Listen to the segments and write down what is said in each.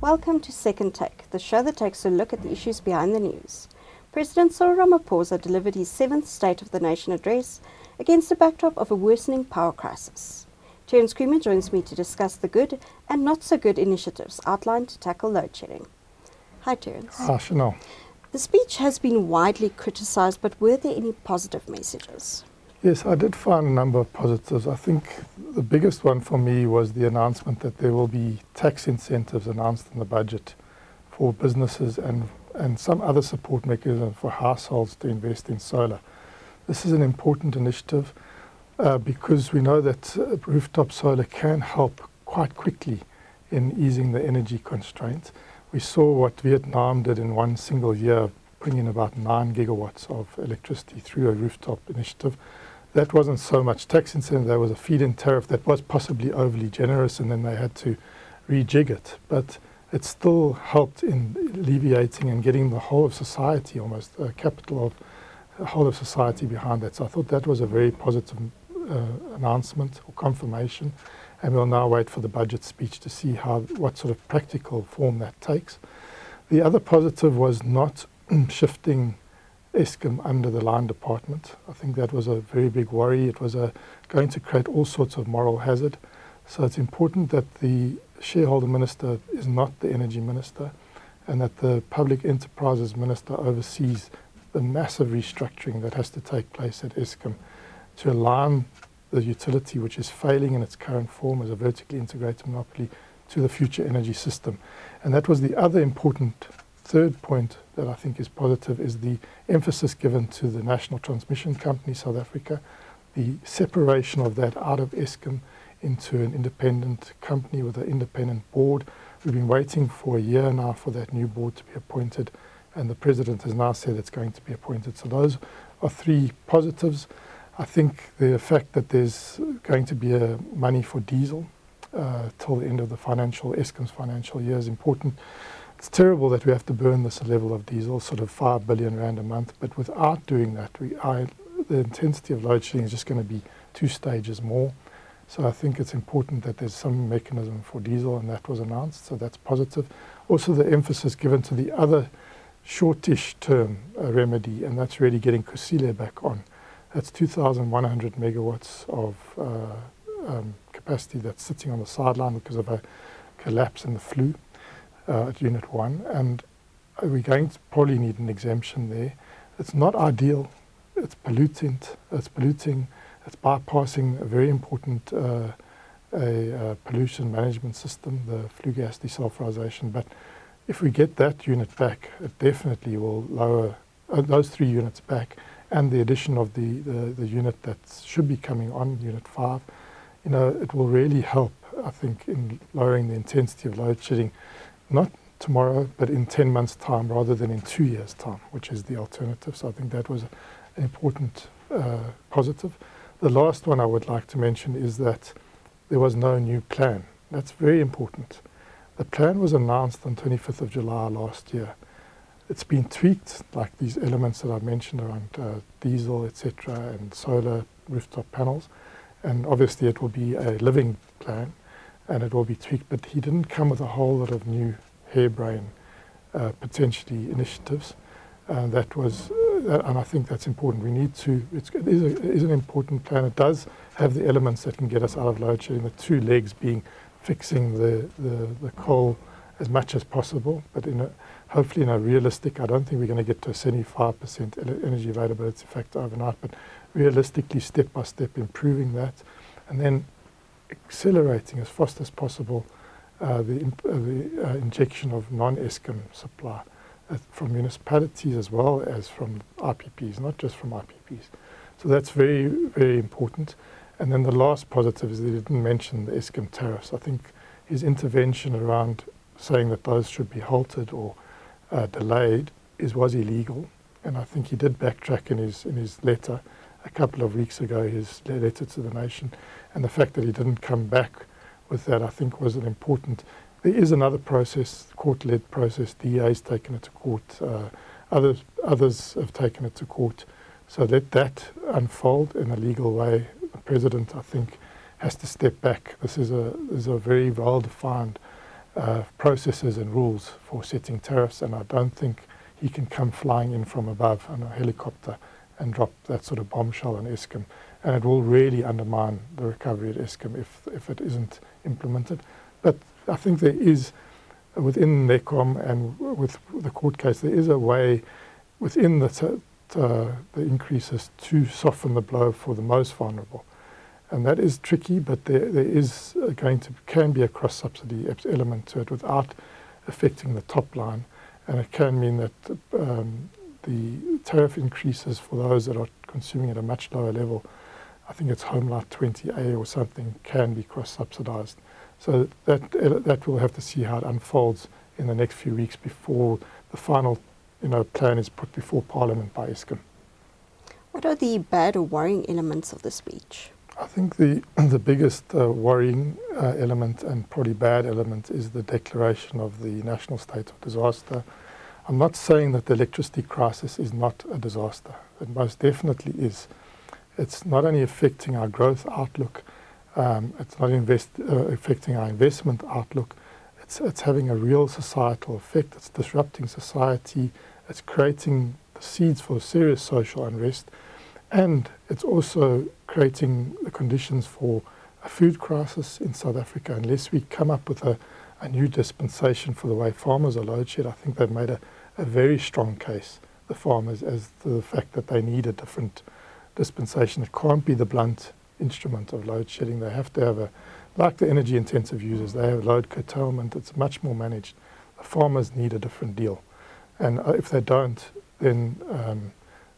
Welcome to Second Take, the show that takes a look at the issues behind the news. President Cyril Ramaphosa delivered his seventh State of the Nation address against the backdrop of a worsening power crisis. Terence Creamer joins me to discuss the good and not so good initiatives outlined to tackle load shedding. Hi, Terence. Ah, Chanel. The speech has been widely criticised, but were there any positive messages? Yes, I did find a number of positives. I think the biggest one for me was the announcement that there will be tax incentives announced in the budget for businesses and, and some other support mechanism for households to invest in solar. This is an important initiative uh, because we know that uh, rooftop solar can help quite quickly in easing the energy constraints. We saw what Vietnam did in one single year, bringing about 9 gigawatts of electricity through a rooftop initiative that wasn't so much tax incentive, there was a feed-in tariff that was possibly overly generous and then they had to rejig it. But it still helped in alleviating and getting the whole of society, almost a capital of the whole of society behind that. So I thought that was a very positive uh, announcement or confirmation. And we'll now wait for the budget speech to see how what sort of practical form that takes. The other positive was not shifting Eskom under the line department. I think that was a very big worry. It was a, going to create all sorts of moral hazard. So it's important that the shareholder minister is not the energy minister and that the public enterprises minister oversees the massive restructuring that has to take place at Eskom to align the utility, which is failing in its current form as a vertically integrated monopoly, to the future energy system. And that was the other important third point that I think is positive is the emphasis given to the National Transmission Company South Africa, the separation of that out of Eskom into an independent company with an independent board. We've been waiting for a year now for that new board to be appointed, and the president has now said it's going to be appointed. So those are three positives. I think the fact that there's going to be a money for diesel uh, till the end of the financial Eskom's financial year is important it's terrible that we have to burn this level of diesel, sort of 5 billion rand a month, but without doing that, we, the intensity of load shedding is just going to be two stages more. So I think it's important that there's some mechanism for diesel, and that was announced, so that's positive. Also, the emphasis given to the other shortish term uh, remedy, and that's really getting Kusile back on. That's 2,100 megawatts of uh, um, capacity that's sitting on the sideline because of a collapse in the flue uh, at Unit 1, and we're going to probably need an exemption there. It's not ideal. It's polluting. It's polluting. It's bypassing a very important uh, a, uh, pollution management system, the flue gas desulfurization. But if we get that unit back, it definitely will lower uh, those three units back, and the addition of the, the, the unit that should be coming on, Unit 5. You know, it will really help, I think, in lowering the intensity of load shedding not tomorrow, but in 10 months' time rather than in two years' time, which is the alternative. So I think that was an important uh, positive. The last one I would like to mention is that there was no new plan. That's very important. The plan was announced on 25th of July last year. It's been tweaked, like these elements that I mentioned around uh, diesel, etc., and solar rooftop panels. And obviously, it will be a living plan and it will be tweaked. But he didn't come with a whole lot of new harebrained, uh, potentially initiatives. Uh, that was, uh, and I think that's important. We need to. It's, it is, a, it is an important plan. It does have the elements that can get us out of load shedding. The two legs being fixing the, the, the coal as much as possible, but in a, hopefully in a realistic. I don't think we're going to get to a 75% energy availability factor overnight, but realistically, step by step, improving that, and then accelerating as fast as possible uh, the, uh, uh, injection of non-Eskom supply from municipalities as well as from IPPs, not just from IPPs. So that's very, very important. And then the last positive is that he didn't mention the Eskom tariffs. I think his intervention around saying that those should be halted or delayed is was illegal. And I think he did backtrack in his in his letter a couple of weeks ago, his letter to the nation, and the fact that he didn't come back with that, I think, was an important. There is another process, court-led process. DA has taken it to court. Uh, others, others have taken it to court. So let that unfold in a legal way. The president, I think, has to step back. This is a, is a very well-defined uh, processes and rules for setting tariffs, and I don't think he can come flying in from above on a helicopter and drop that sort of bombshell on Eskom. And it will really undermine the recovery at Eskom if, if it isn't implemented. But I think there is, within NECOM and with the court case, there is a way within the, t- uh, the increases to soften the blow for the most vulnerable. And that is tricky, but there, there is going to can be a cross subsidy element to it without affecting the top line. And it can mean that um, the tariff increases for those that are consuming at a much lower level, I think it's Homelight 20A or something, can be cross subsidized. So that, that we'll have to see how it unfolds in the next few weeks before the final you know, plan is put before Parliament by Eskom. What are the bad or worrying elements of the speech? I think the the biggest uh, worrying uh, element and probably bad element is the declaration of the national state of disaster. I'm not saying that the electricity crisis is not a disaster. It most definitely is. It's not only affecting our growth outlook, um, it's not invest, uh, affecting our investment outlook. It's, it's having a real societal effect. It's disrupting society. It's creating the seeds for serious social unrest. And it's also creating the conditions for a food crisis in South Africa. Unless we come up with a, a new dispensation for the way farmers are load shed, I think they've made a, a very strong case, the farmers, as to the fact that they need a different dispensation. It can't be the blunt instrument of load shedding. They have to have a, like the energy intensive users, they have load curtailment. It's much more managed. The farmers need a different deal. And uh, if they don't, then um,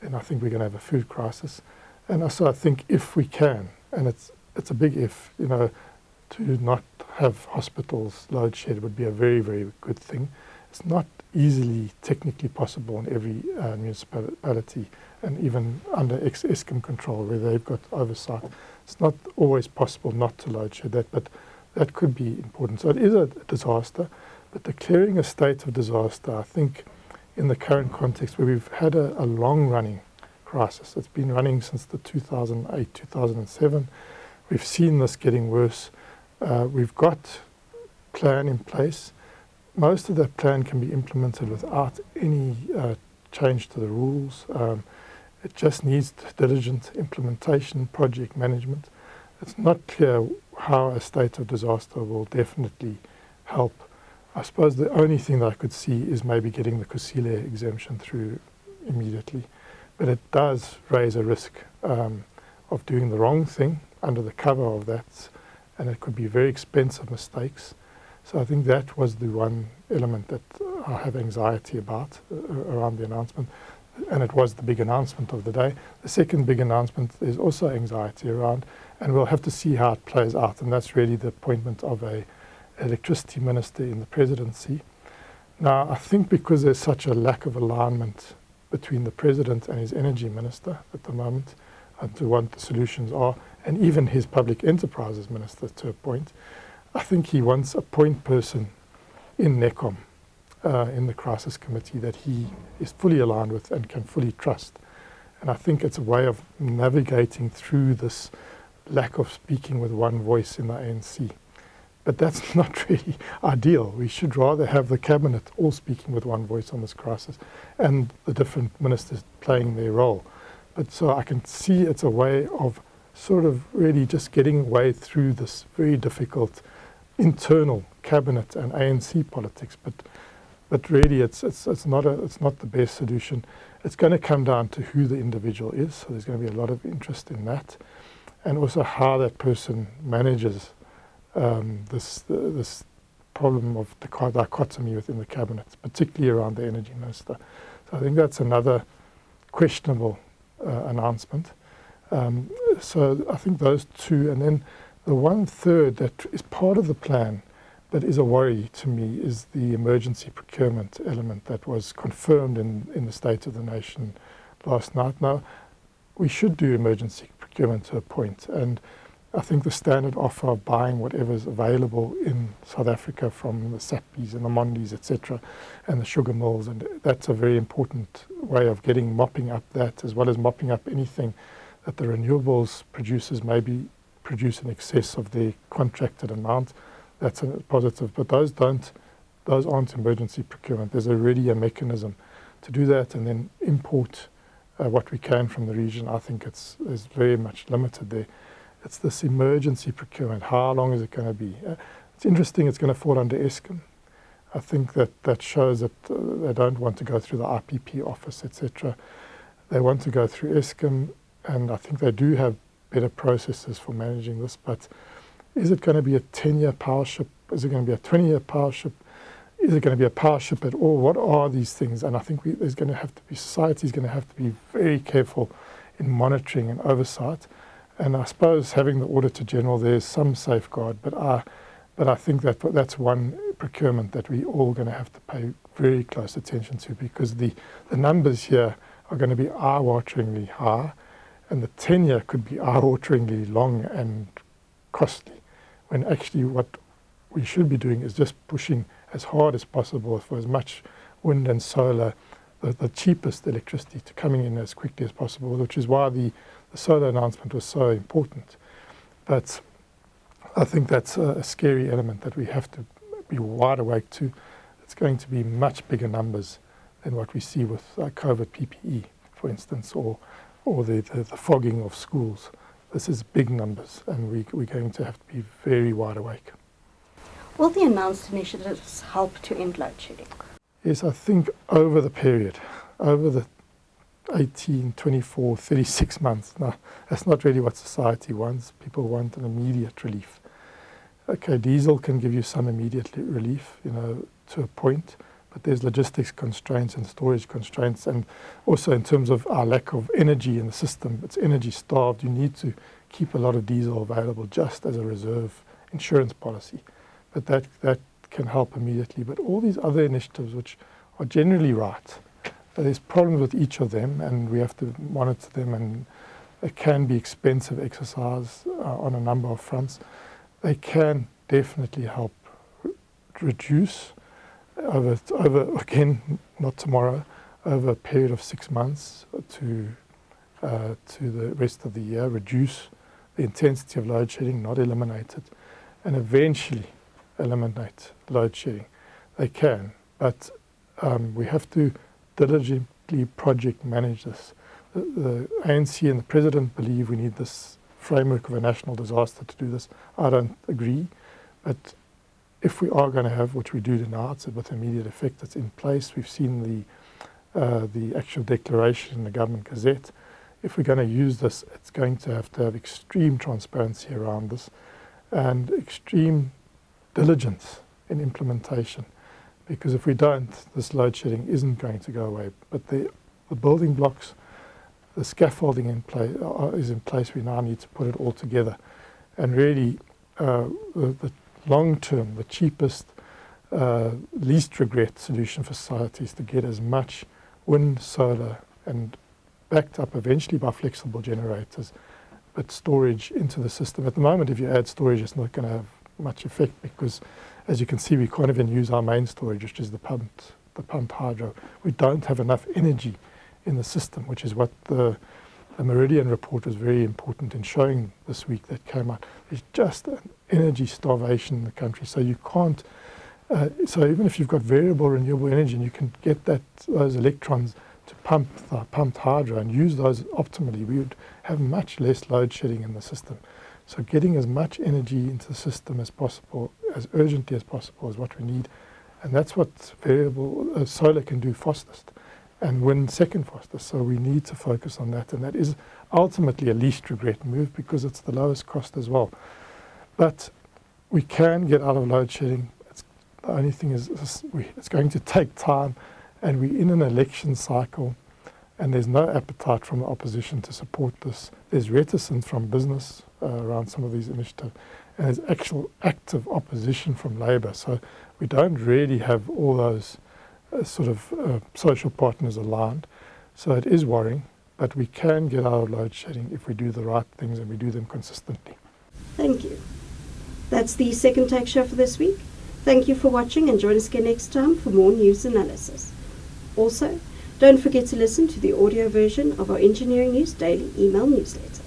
then I think we're going to have a food crisis. And also, I think if we can, and it's it's a big if, you know, to not have hospitals load shed would be a very very good thing. It's not easily technically possible in every uh, municipality, and even under ex- Eskom control where they've got oversight. It's not always possible not to load shed that, but that could be important. So it is a disaster, but declaring a state of disaster, I think in the current context where we've had a, a long running crisis. It's been running since the 2008, 2007. We've seen this getting worse. Uh, we've got plan in place. Most of that plan can be implemented without any uh, change to the rules. Um, it just needs diligent implementation, project management. It's not clear how a state of disaster will definitely help I suppose the only thing that I could see is maybe getting the Kusile exemption through immediately. But it does raise a risk um, of doing the wrong thing under the cover of that, and it could be very expensive mistakes. So I think that was the one element that I have anxiety about uh, around the announcement, and it was the big announcement of the day. The second big announcement is also anxiety around, and we'll have to see how it plays out, and that's really the appointment of a electricity minister in the presidency. Now, I think because there's such a lack of alignment between the president and his energy minister at the moment, and to what the solutions are, and even his public enterprises minister to a point, I think he wants a point person in NECOM, uh, in the crisis committee, that he is fully aligned with and can fully trust. And I think it's a way of navigating through this lack of speaking with one voice in the ANC. But that's not really ideal. We should rather have the cabinet all speaking with one voice on this crisis and the different ministers playing their role. But so I can see it's a way of sort of really just getting way through this very difficult internal cabinet and ANC politics. But but really it's it's it's not a it's not the best solution. It's going to come down to who the individual is. So there's going to be a lot of interest in that, and also how that person manages um, this this problem of the dichotomy within the cabinet, particularly around the energy minister. So I think that's another questionable uh, announcement. Um, so I think those two, and then the one third that is part of the plan, that is a worry to me, is the emergency procurement element that was confirmed in, in the State of the Nation last night. Now, we should do emergency procurement to a point, and I think the standard offer of buying whatever is available in South Africa from the SAPPIs and the Mondis, etc., and the sugar mills, and that's a very important way of getting mopping up that, as well as mopping up anything that the renewables producers maybe produce in excess of the contracted amount. that's a positive. But those don't, those aren't emergency procurement. There's already a mechanism to do that and then import uh, what we can from the region. I think it's is very much limited there. It's this emergency procurement. How long is it going to be? Uh, it's interesting. It's going to fall under Eskom. I think that that shows that uh, they don't want to go through the IPP office, etc. They want to go through Eskom, and I think they do have better processes for managing this. But is it going to be a 10-year power ship? Is it going to be a 20-year power ship? Is it going to be a power ship at all? What are these things? And I think we, there's going to have to be society is going to have to be very careful in monitoring and oversight. And I suppose having the Auditor General there is some safeguard, but I, but I think that that's one procurement that we're all going to have to pay very close attention to because the, the numbers here are going to be eye-wateringly high, and the tenure could be eye-wateringly long and costly. When actually what we should be doing is just pushing as hard as possible for as much wind and solar, the, the cheapest electricity to coming in as quickly as possible, which is why the the solar announcement was so important. But I think that's a, a scary element that we have to be wide awake to. It's going to be much bigger numbers than what we see with uh, COVID PPE, for instance, or, or the, the, the, fogging of schools. This is big numbers, and we, we're going to have to be very wide awake. Will the announced initiatives help to end load shedding? Yes, I think over the period, over the 18, 24, 36 months. Now, that's not really what society wants. People want an immediate relief. Okay, diesel can give you some immediate relief, you know, to a point, but there's logistics constraints and storage constraints, and also in terms of our lack of energy in the system, it's energy starved. You need to keep a lot of diesel available just as a reserve insurance policy, but that that can help immediately. But all these other initiatives, which are generally right, there's problems with each of them, and we have to monitor them, and it can be expensive exercise uh, on a number of fronts. They can definitely help reduce over, over again, not tomorrow, over a period of six months to uh, to the rest of the year, reduce the intensity of load shedding, not eliminate it, and eventually eliminate load shedding. They can, but um, we have to diligently project manage this. The, the ANC and the president believe we need this framework of a national disaster to do this. I don't agree, but if we are going to have, which we do now, it's with immediate effect, that's in place. We've seen the uh, the actual declaration in the government gazette. If we're going to use this, it's going to have to have extreme transparency around this and extreme diligence in implementation because if we don't, this load shedding isn't going to go away. But the, the building blocks, the scaffolding in place uh, is in place. We now need to put it all together, and really, uh, the, the long term, the cheapest, uh, least regret solution for society is to get as much wind, solar, and backed up eventually by flexible generators, but storage into the system. At the moment, if you add storage, it's not going to have much effect because as you can see, we can't even use our main storage, which is the pumped, the pumped hydro. We don't have enough energy in the system, which is what the, the Meridian report was very important in showing this week that came out. There's just an energy starvation in the country, so you can't. Uh, so even if you've got variable renewable energy and you can get that those electrons to pump pumped hydro and use those optimally, we would have much less load shedding in the system. So getting as much energy into the system as possible, as urgently as possible, is what we need, and that's what variable uh, solar can do fastest, and wind second fastest. So we need to focus on that, and that is ultimately a least regret move because it's the lowest cost as well. But we can get out of load shedding. It's, the only thing is, is we, it's going to take time, and we're in an election cycle and there's no appetite from the opposition to support this. There's reticence from business uh, around some of these initiatives, and there's actual active opposition from Labour. So we don't really have all those uh, sort of uh, social partners aligned. So it is worrying, but we can get out of load shedding if we do the right things and we do them consistently. Thank you. That's the second take show for this week. Thank you for watching and join us again next time for more news analysis. Also, don't forget to listen to the audio version of our Engineering News Daily email newsletter.